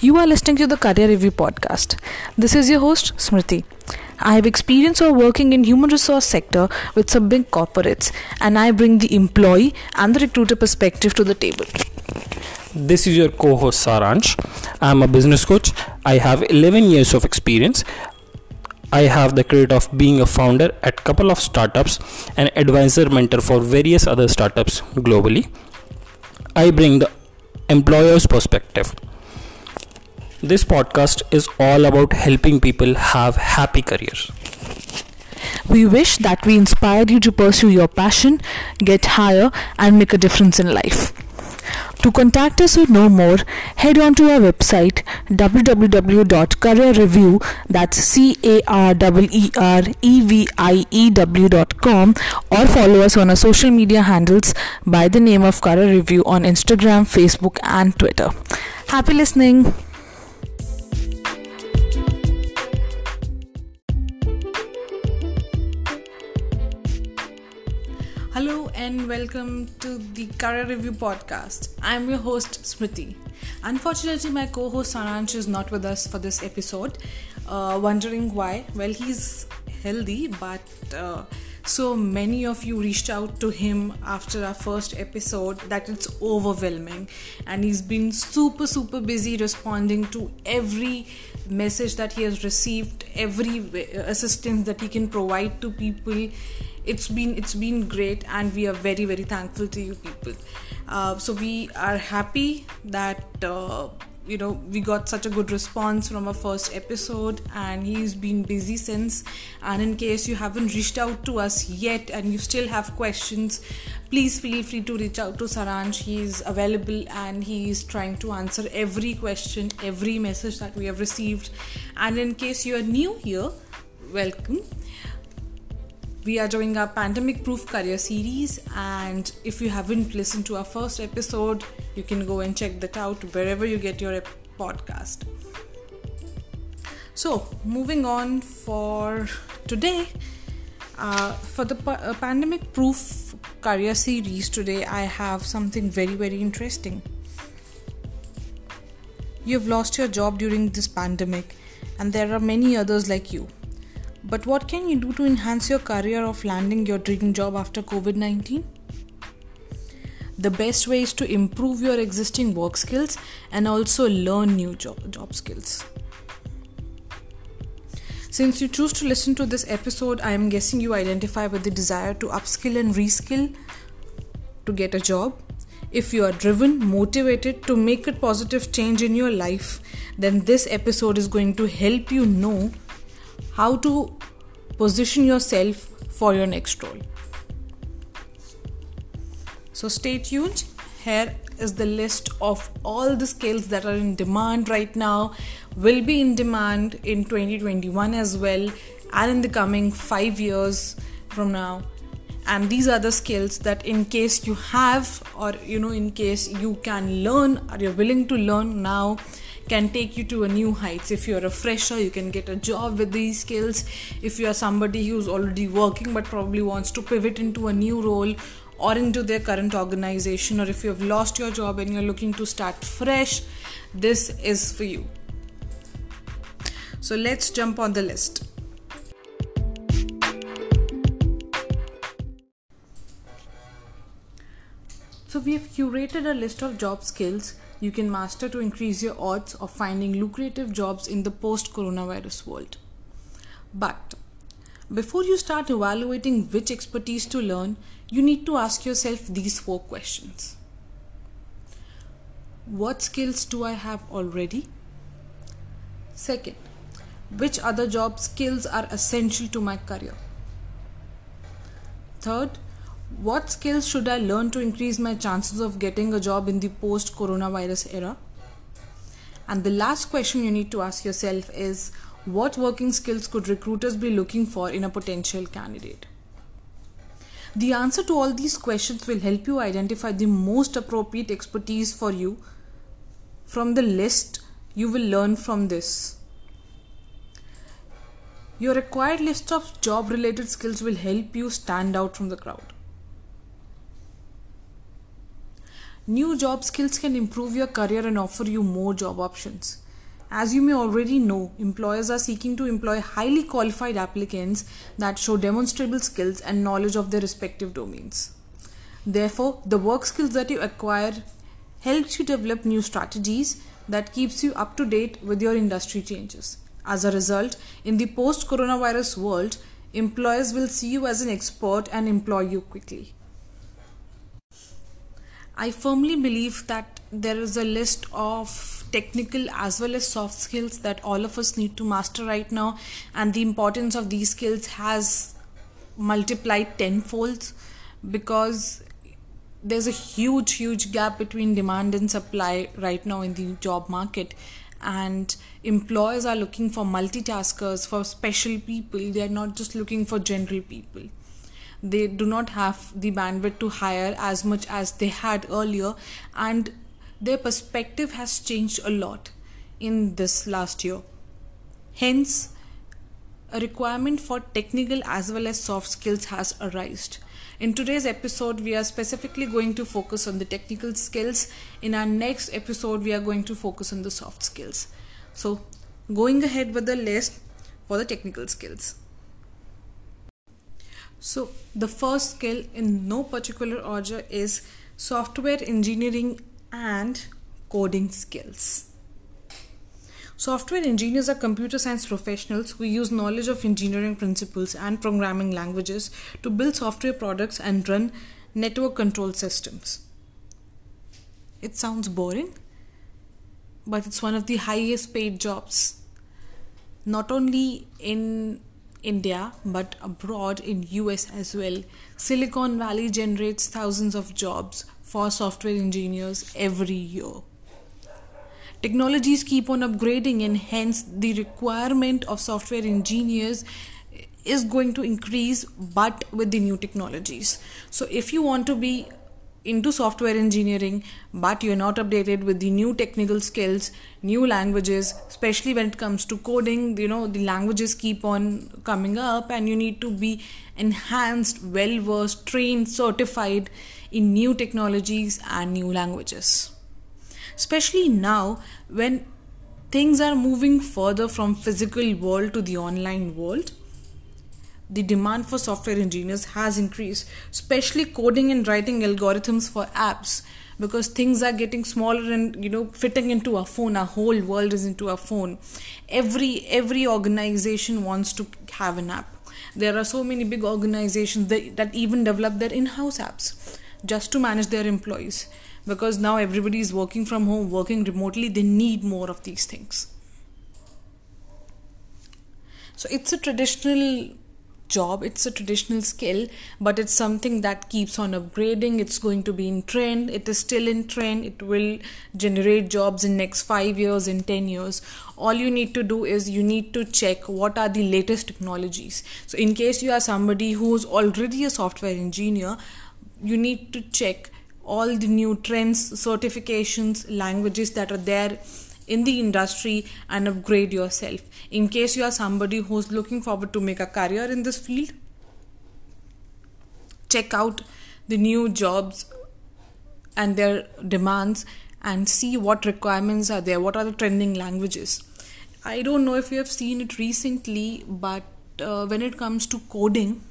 You are listening to the Career Review podcast. This is your host Smriti. I have experience of working in human resource sector with some big corporates and I bring the employee and the recruiter perspective to the table. This is your co-host Saransh. I am a business coach. I have 11 years of experience. I have the credit of being a founder at couple of startups and advisor mentor for various other startups globally. I bring the employer's perspective. This podcast is all about helping people have happy careers. We wish that we inspired you to pursue your passion, get higher, and make a difference in life. To contact us or know more, head on to our website www.careerreview that's c a r e r e v i e w.com or follow us on our social media handles by the name of Career Review on Instagram, Facebook, and Twitter. Happy listening. And welcome to the Career Review podcast. I'm your host Smriti. Unfortunately, my co-host Saransh is not with us for this episode. Uh, wondering why? Well, he's healthy, but uh, so many of you reached out to him after our first episode that it's overwhelming, and he's been super super busy responding to every message that he has received, every assistance that he can provide to people it's been it's been great and we are very very thankful to you people. Uh, so we are happy that uh, you know we got such a good response from our first episode and he's been busy since. And in case you haven't reached out to us yet and you still have questions please feel free to reach out to saransh. He's available and he's trying to answer every question every message that we have received. And in case you are new here welcome we are doing our pandemic proof career series and if you haven't listened to our first episode you can go and check that out wherever you get your podcast. So moving on for today uh, for the pa- uh, pandemic proof career series today i have something very very interesting. You've lost your job during this pandemic and there are many others like you but what can you do to enhance your career of landing your dream job after COVID 19? The best way is to improve your existing work skills and also learn new job, job skills. Since you choose to listen to this episode, I am guessing you identify with the desire to upskill and reskill to get a job. If you are driven, motivated to make a positive change in your life, then this episode is going to help you know how to position yourself for your next role. So stay tuned. Here is the list of all the skills that are in demand right now, will be in demand in 2021 as well, and in the coming five years from now. And these are the skills that, in case you have, or you know, in case you can learn, or you're willing to learn now, can take you to a new heights. If you're a fresher you can get a job with these skills. If you are somebody who's already working but probably wants to pivot into a new role or into their current organization or if you have lost your job and you're looking to start fresh this is for you. So let's jump on the list. So we have curated a list of job skills you can master to increase your odds of finding lucrative jobs in the post coronavirus world. But before you start evaluating which expertise to learn, you need to ask yourself these four questions What skills do I have already? Second, which other job skills are essential to my career? Third, what skills should I learn to increase my chances of getting a job in the post coronavirus era? And the last question you need to ask yourself is what working skills could recruiters be looking for in a potential candidate? The answer to all these questions will help you identify the most appropriate expertise for you from the list you will learn from this. Your required list of job related skills will help you stand out from the crowd. New job skills can improve your career and offer you more job options. As you may already know, employers are seeking to employ highly qualified applicants that show demonstrable skills and knowledge of their respective domains. Therefore, the work skills that you acquire helps you develop new strategies that keeps you up to date with your industry changes. As a result, in the post coronavirus world, employers will see you as an expert and employ you quickly. I firmly believe that there is a list of technical as well as soft skills that all of us need to master right now, and the importance of these skills has multiplied tenfold because there's a huge, huge gap between demand and supply right now in the job market. And employers are looking for multitaskers, for special people. They are not just looking for general people. They do not have the bandwidth to hire as much as they had earlier, and their perspective has changed a lot in this last year. Hence, a requirement for technical as well as soft skills has arisen in today's episode, we are specifically going to focus on the technical skills. In our next episode, we are going to focus on the soft skills. So, going ahead with the list for the technical skills. So, the first skill in no particular order is software engineering and coding skills. Software engineers are computer science professionals who use knowledge of engineering principles and programming languages to build software products and run network control systems. It sounds boring, but it's one of the highest paid jobs. Not only in India but abroad in US as well. Silicon Valley generates thousands of jobs for software engineers every year technologies keep on upgrading and hence the requirement of software engineers is going to increase but with the new technologies so if you want to be into software engineering but you're not updated with the new technical skills new languages especially when it comes to coding you know the languages keep on coming up and you need to be enhanced well versed trained certified in new technologies and new languages. Especially now when things are moving further from physical world to the online world the demand for software engineers has increased especially coding and writing algorithms for apps because things are getting smaller and you know fitting into a phone. Our whole world is into a phone. Every every organization wants to have an app. There are so many big organizations that, that even develop their in-house apps just to manage their employees because now everybody is working from home, working remotely, they need more of these things. So it's a traditional job, it's a traditional skill, but it's something that keeps on upgrading. It's going to be in trend, it is still in trend, it will generate jobs in next 5 years, in 10 years. All you need to do is you need to check what are the latest technologies. So in case you are somebody who's already a software engineer, you need to check all the new trends, certifications, languages that are there in the industry and upgrade yourself. In case you are somebody who's looking forward to make a career in this field, check out the new jobs and their demands and see what requirements are there, what are the trending languages. I don't know if you have seen it recently, but uh, when it comes to coding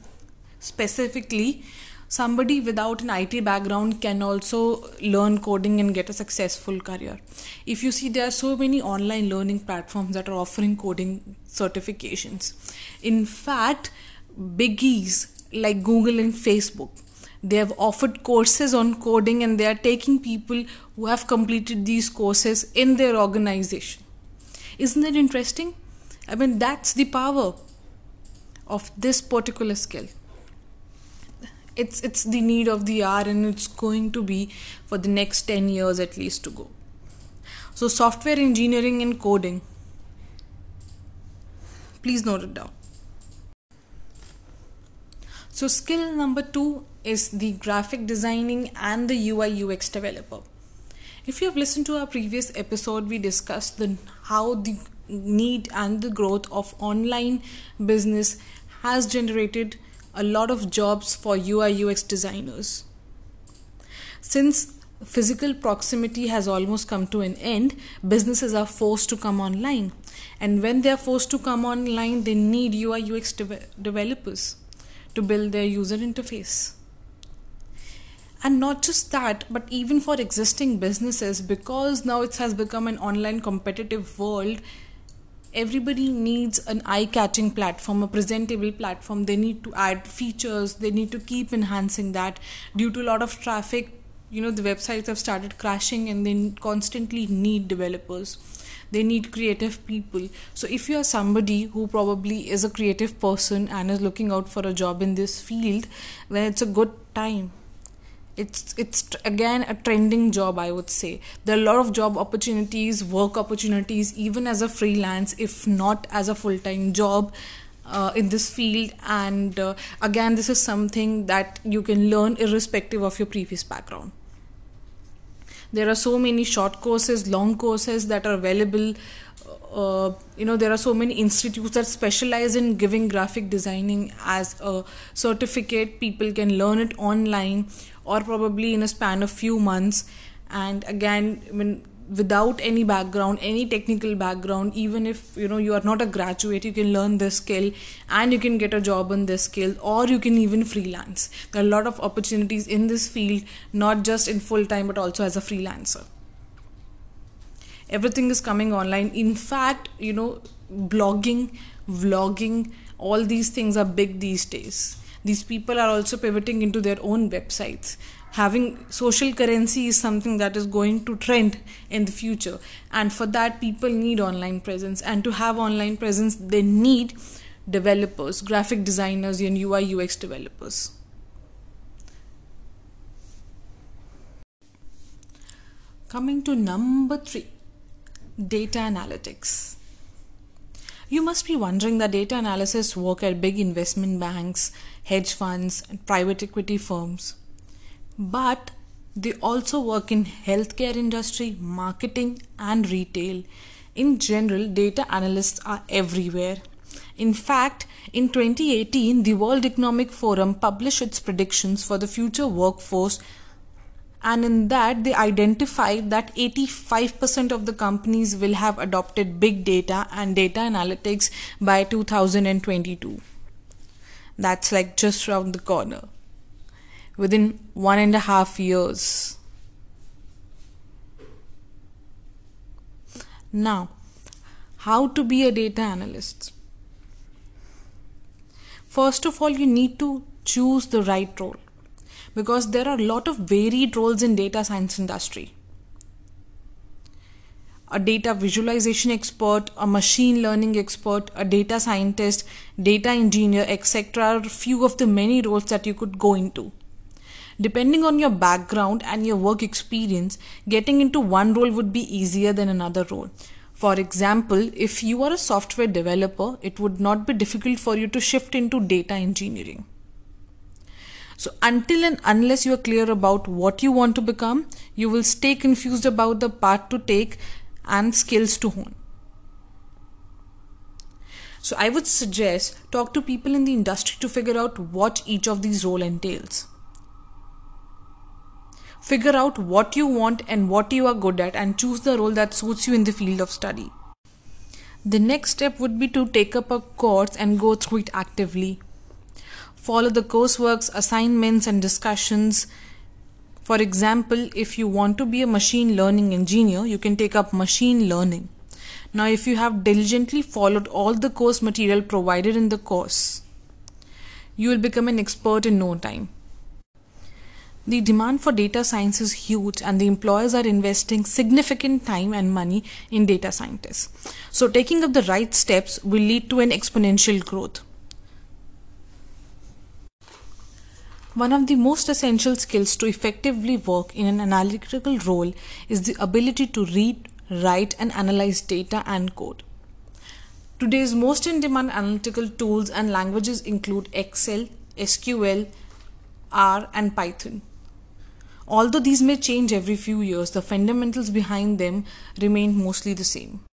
specifically, somebody without an IT background can also learn coding and get a successful career. If you see, there are so many online learning platforms that are offering coding certifications. In fact, biggies like Google and Facebook they have offered courses on coding and they are taking people who have completed these courses in their organization. Isn't that interesting? I mean, that's the power of this particular skill it's it's the need of the hour and it's going to be for the next 10 years at least to go. So software engineering and coding. Please note it down. So skill number 2 is the graphic designing and the UI UX developer. If you have listened to our previous episode we discussed the how the need and the growth of online business has generated a lot of jobs for UI UX designers. Since physical proximity has almost come to an end, businesses are forced to come online. And when they are forced to come online, they need UI UX de- developers to build their user interface. And not just that, but even for existing businesses, because now it has become an online competitive world, everybody needs an eye catching platform, a presentable platform. They need to add features, they need to keep enhancing that. Due to a lot of traffic, you know, the websites have started crashing and they constantly need developers. They need creative people. So, if you are somebody who probably is a creative person and is looking out for a job in this field, then it's a good time it's it's again a trending job i would say. There are a lot of job opportunities work opportunities even as a freelance if not as a full-time job uh, in this field. And uh, again this is something that you can learn irrespective of your previous background. There are so many short courses long courses that are available. Uh, you know there are so many institutes that specialize in giving graphic designing as a certificate. People can learn it online or probably in a span of few months. And again without any background any technical background even if you know you are not a graduate you can learn this skill and you can get a job on this skill or you can even freelance. There are a lot of opportunities in this field not just in full time but also as a freelancer. Everything is coming online. In fact you know blogging vlogging all these things are big these days these people are also pivoting into their own websites. Having social currency is something that is going to trend in the future. And for that people need online presence. And to have online presence they need developers graphic designers and ui ux developers. Coming to number 3 Data analytics. You must be wondering that data analysts work at big investment banks, hedge funds, and private equity firms. But they also work in healthcare industry, marketing and retail. In general, data analysts are everywhere. In fact, in 2018, the World Economic Forum published its predictions for the future workforce and in that they identified that 85% of the companies will have adopted big data and data analytics by 2022 that's like just around the corner. Within one and a half years. Now how to be a data analyst? First of all you need to choose the right role because there are a lot of varied roles in data science industry. A data visualization expert a machine learning expert a data scientist data engineer etc are few of the many roles that you could go into. Depending on your background and your work experience getting into one role would be easier than another role. For example if you are a software developer it would not be difficult for you to shift into data engineering so, until and unless you are clear about what you want to become, you will stay confused about the path to take and skills to hone. So, I would suggest talk to people in the industry to figure out what each of these role entails. Figure out what you want and what you are good at and choose the role that suits you in the field of study. The next step would be to take up a course and go through it actively follow the coursework's assignments and discussions. For example, if you want to be a machine learning engineer, you can take up machine learning. Now, if you have diligently followed all the course material provided in the course, you will become an expert in no time. The demand for data science is huge, and the employers are investing significant time and money in data scientists. So, taking up the right steps will lead to an exponential growth. One of the most essential skills to effectively work in an analytical role is the ability to read, write, and analyze data and code. Today's most in demand analytical tools and languages include Excel, SQL, R, and Python. Although these may change every few years, the fundamentals behind them remain mostly the same.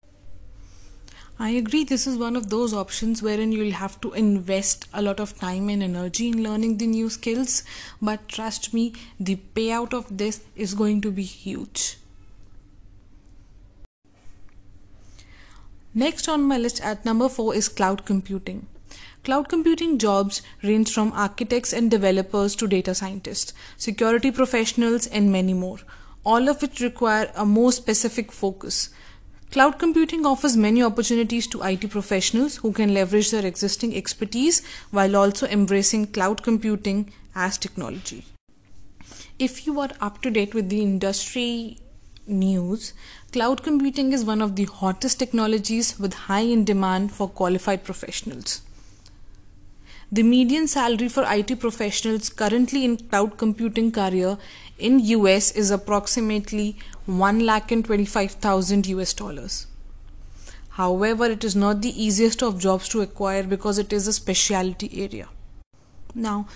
I agree, this is one of those options wherein you'll have to invest a lot of time and energy in learning the new skills, but trust me, the payout of this is going to be huge. Next on my list at number 4 is cloud computing. Cloud computing jobs range from architects and developers to data scientists, security professionals, and many more, all of which require a more specific focus. Cloud computing offers many opportunities to IT professionals who can leverage their existing expertise while also embracing cloud computing as technology. If you are up to date with the industry news, cloud computing is one of the hottest technologies with high in demand for qualified professionals. The median salary for IT professionals currently in cloud computing career in US is approximately 1,25,000 US dollars. However, it is not the easiest of jobs to acquire because it is a specialty area. Now,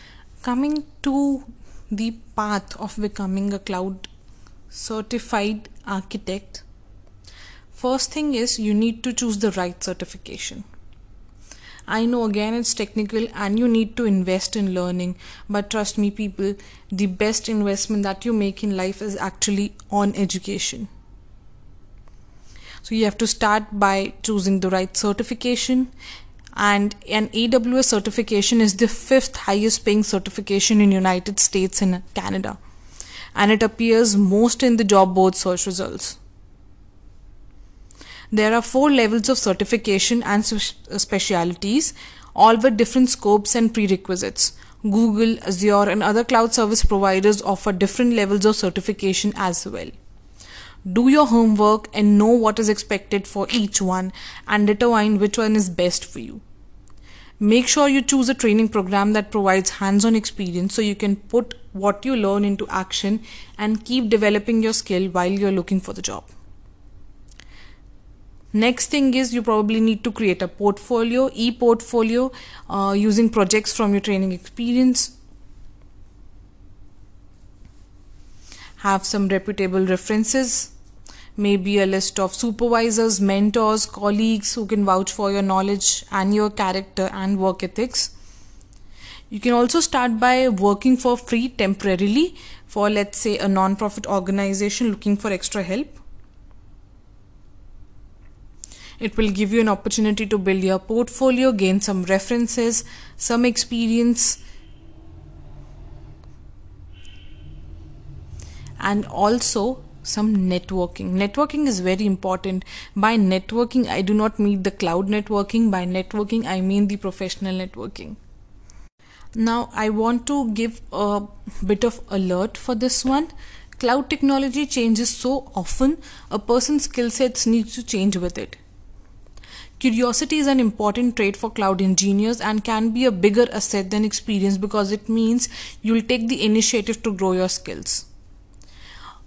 coming to the path of becoming a cloud certified architect, first thing is you need to choose the right certification. I know again it's technical and you need to invest in learning, but trust me, people, the best investment that you make in life is actually on education. So you have to start by choosing the right certification. And an AWS certification is the fifth highest paying certification in United States and Canada. And it appears most in the job board search results. There are four levels of certification and specialities, all with different scopes and prerequisites. Google, Azure, and other cloud service providers offer different levels of certification as well. Do your homework and know what is expected for each one and determine which one is best for you. Make sure you choose a training program that provides hands on experience so you can put what you learn into action and keep developing your skill while you're looking for the job. Next thing is you probably need to create a portfolio, e portfolio, uh, using projects from your training experience. Have some reputable references, maybe a list of supervisors, mentors, colleagues who can vouch for your knowledge and your character and work ethics. You can also start by working for free temporarily for, let's say, a non profit organization looking for extra help it will give you an opportunity to build your portfolio, gain some references, some experience, and also some networking. Networking is very important. By networking, I do not mean the cloud networking. By networking, I mean the professional networking. Now, I want to give a bit of alert for this one. Cloud technology changes so often, a person's skill sets need to change with it. Curiosity is an important trait for cloud engineers and can be a bigger asset than experience because it means you'll take the initiative to grow your skills.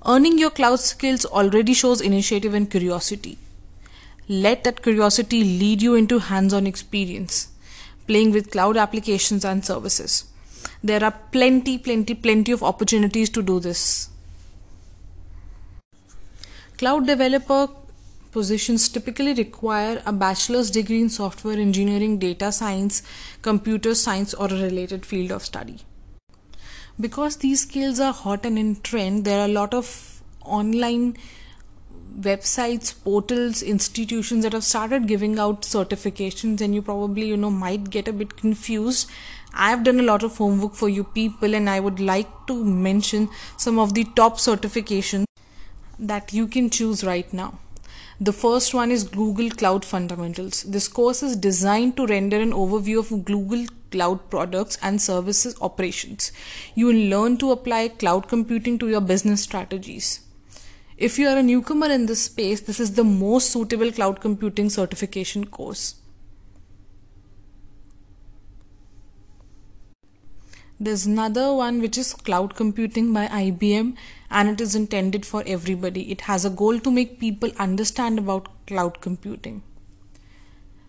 Earning your cloud skills already shows initiative and curiosity. Let that curiosity lead you into hands on experience, playing with cloud applications and services. There are plenty, plenty, plenty of opportunities to do this. Cloud developer positions typically require a bachelor's degree in software engineering, data science, computer science, or a related field of study. Because these skills are hot and in trend, there are a lot of online websites portals institutions that have started giving out certifications and you probably you know might get a bit confused i've done a lot of homework for you people and i would like to mention some of the top certifications that you can choose right now the first one is Google Cloud Fundamentals. This course is designed to render an overview of Google Cloud products and services operations. You will learn to apply cloud computing to your business strategies. If you are a newcomer in this space, this is the most suitable cloud computing certification course. There's another one which is cloud computing by IBM and it is intended for everybody. It has a goal to make people understand about cloud computing.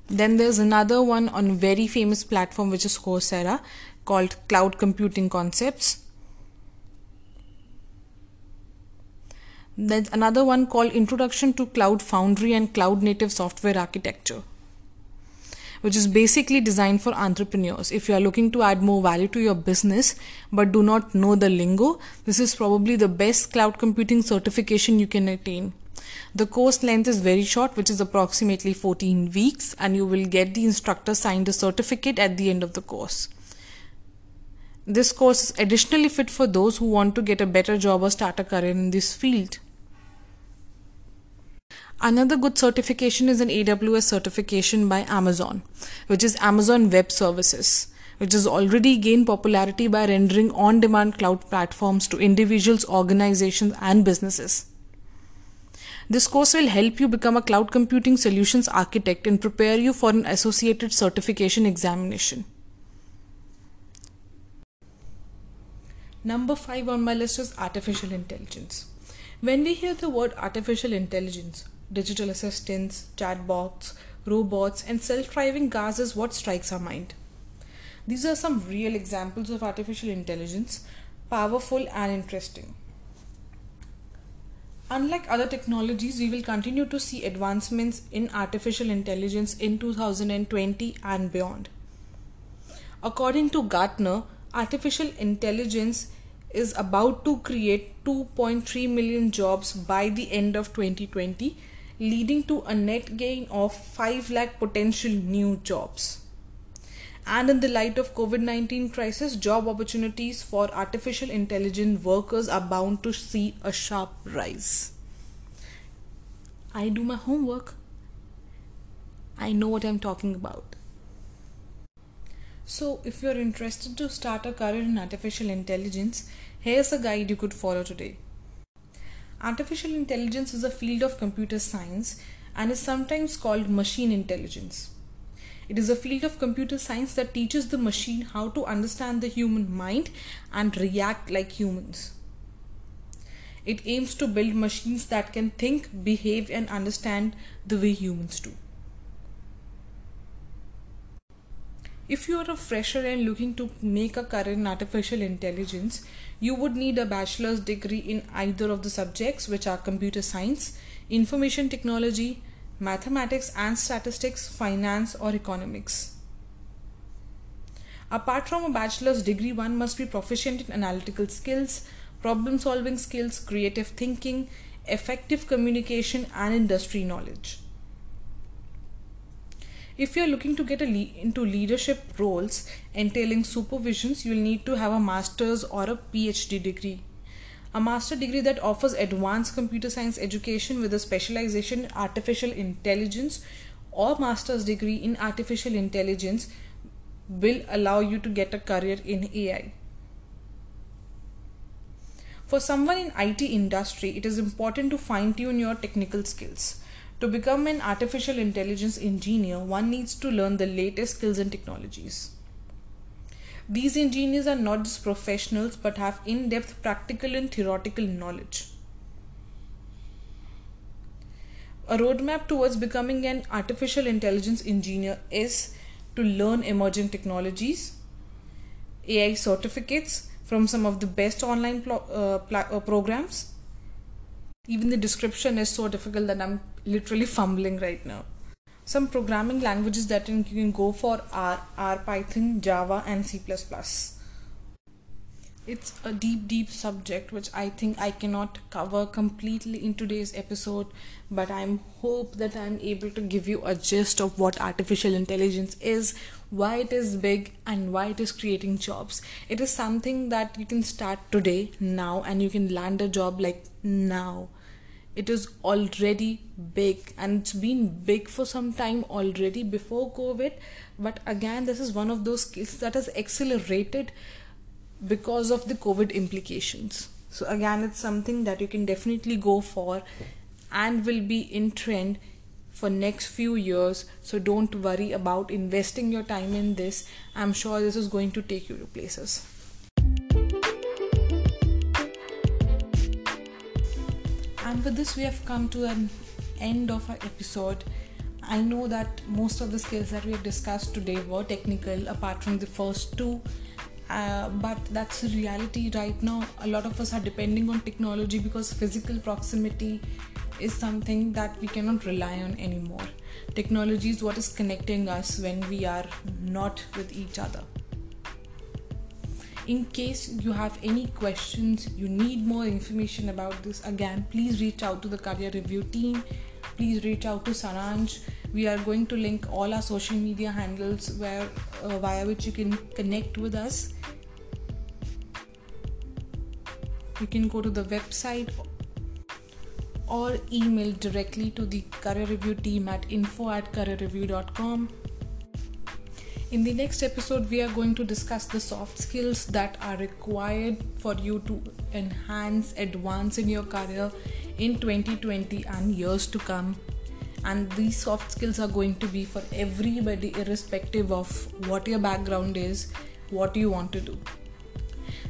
Then there's another one on a very famous platform which is Coursera called Cloud Computing Concepts. There's another one called Introduction to Cloud Foundry and Cloud Native Software Architecture. Which is basically designed for entrepreneurs. If you are looking to add more value to your business but do not know the lingo, this is probably the best cloud computing certification you can attain. The course length is very short, which is approximately 14 weeks, and you will get the instructor signed a certificate at the end of the course. This course is additionally fit for those who want to get a better job or start a career in this field. Another good certification is an AWS certification by Amazon, which is Amazon Web Services, which has already gained popularity by rendering on demand cloud platforms to individuals, organizations, and businesses. This course will help you become a cloud computing solutions architect and prepare you for an associated certification examination. Number 5 on my list is artificial intelligence. When we hear the word artificial intelligence, digital assistants, chatbots, robots, and self driving cars is what strikes our mind. These are some real examples of artificial intelligence, powerful and interesting. Unlike other technologies, we will continue to see advancements in artificial intelligence in 2020 and beyond. According to Gartner, artificial intelligence is about to create 2.3 million jobs by the end of 2020 leading to a net gain of 5 lakh potential new jobs. And in the light of COVID-19 crisis, job opportunities for artificial intelligence workers are bound to see a sharp rise. I do my homework. I know what I'm talking about. So, if you're interested to start a career in artificial intelligence, here's a guide you could follow today. Artificial intelligence is a field of computer science and is sometimes called machine intelligence. It is a field of computer science that teaches the machine how to understand the human mind and react like humans. It aims to build machines that can think, behave, and understand the way humans do. If you are a fresher and looking to make a career in artificial intelligence, you would need a bachelor's degree in either of the subjects, which are computer science, information technology, mathematics and statistics, finance, or economics. Apart from a bachelor's degree, one must be proficient in analytical skills, problem solving skills, creative thinking, effective communication, and industry knowledge. If you're looking to get le- into leadership roles entailing supervisions, you'll need to have a master's or a PhD degree. A master degree that offers advanced computer science education with a specialization in artificial intelligence or master's degree in artificial intelligence will allow you to get a career in AI. For someone in IT industry, it is important to fine tune your technical skills. To become an artificial intelligence engineer, one needs to learn the latest skills and technologies. These engineers are not just professionals but have in depth practical and theoretical knowledge. A roadmap towards becoming an artificial intelligence engineer is to learn emerging technologies, AI certificates from some of the best online pl- uh, pl- uh, programs, even the description is so difficult that I'm literally fumbling right now. Some programming languages that you can go for are R, Python, Java, and C. It's a deep, deep subject which I think I cannot cover completely in today's episode, but I'm hope that I'm able to give you a gist of what artificial intelligence is, why it is big, and why it is creating jobs. It is something that you can start today, now, and you can land a job like now it is already big and it's been big for some time already before covid but again this is one of those skills that has accelerated because of the covid implications. So again it's something that you can definitely go for and will be in trend for next few years. So don't worry about investing your time in this. I'm sure this is going to take you to places and with this we have come to an end of our episode. I know that most of the skills that we have discussed today were technical apart from the first two. Uh, but that's the reality right now. A lot of us are depending on technology because physical proximity is something that we cannot rely on anymore. Technology is what is connecting us when we are not with each other. In case you have any questions, you need more information about this, again, please reach out to the career review team. Please reach out to Saransh. We are going to link all our social media handles where uh, via which you can connect with us you can go to the website or email directly to the career review team at info at careerreview.com in the next episode we are going to discuss the soft skills that are required for you to enhance advance in your career in 2020 and years to come and these soft skills are going to be for everybody irrespective of what your background is what you want to do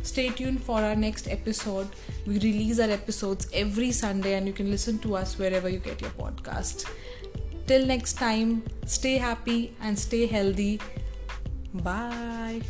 Stay tuned for our next episode. We release our episodes every Sunday, and you can listen to us wherever you get your podcast. Till next time, stay happy and stay healthy. Bye.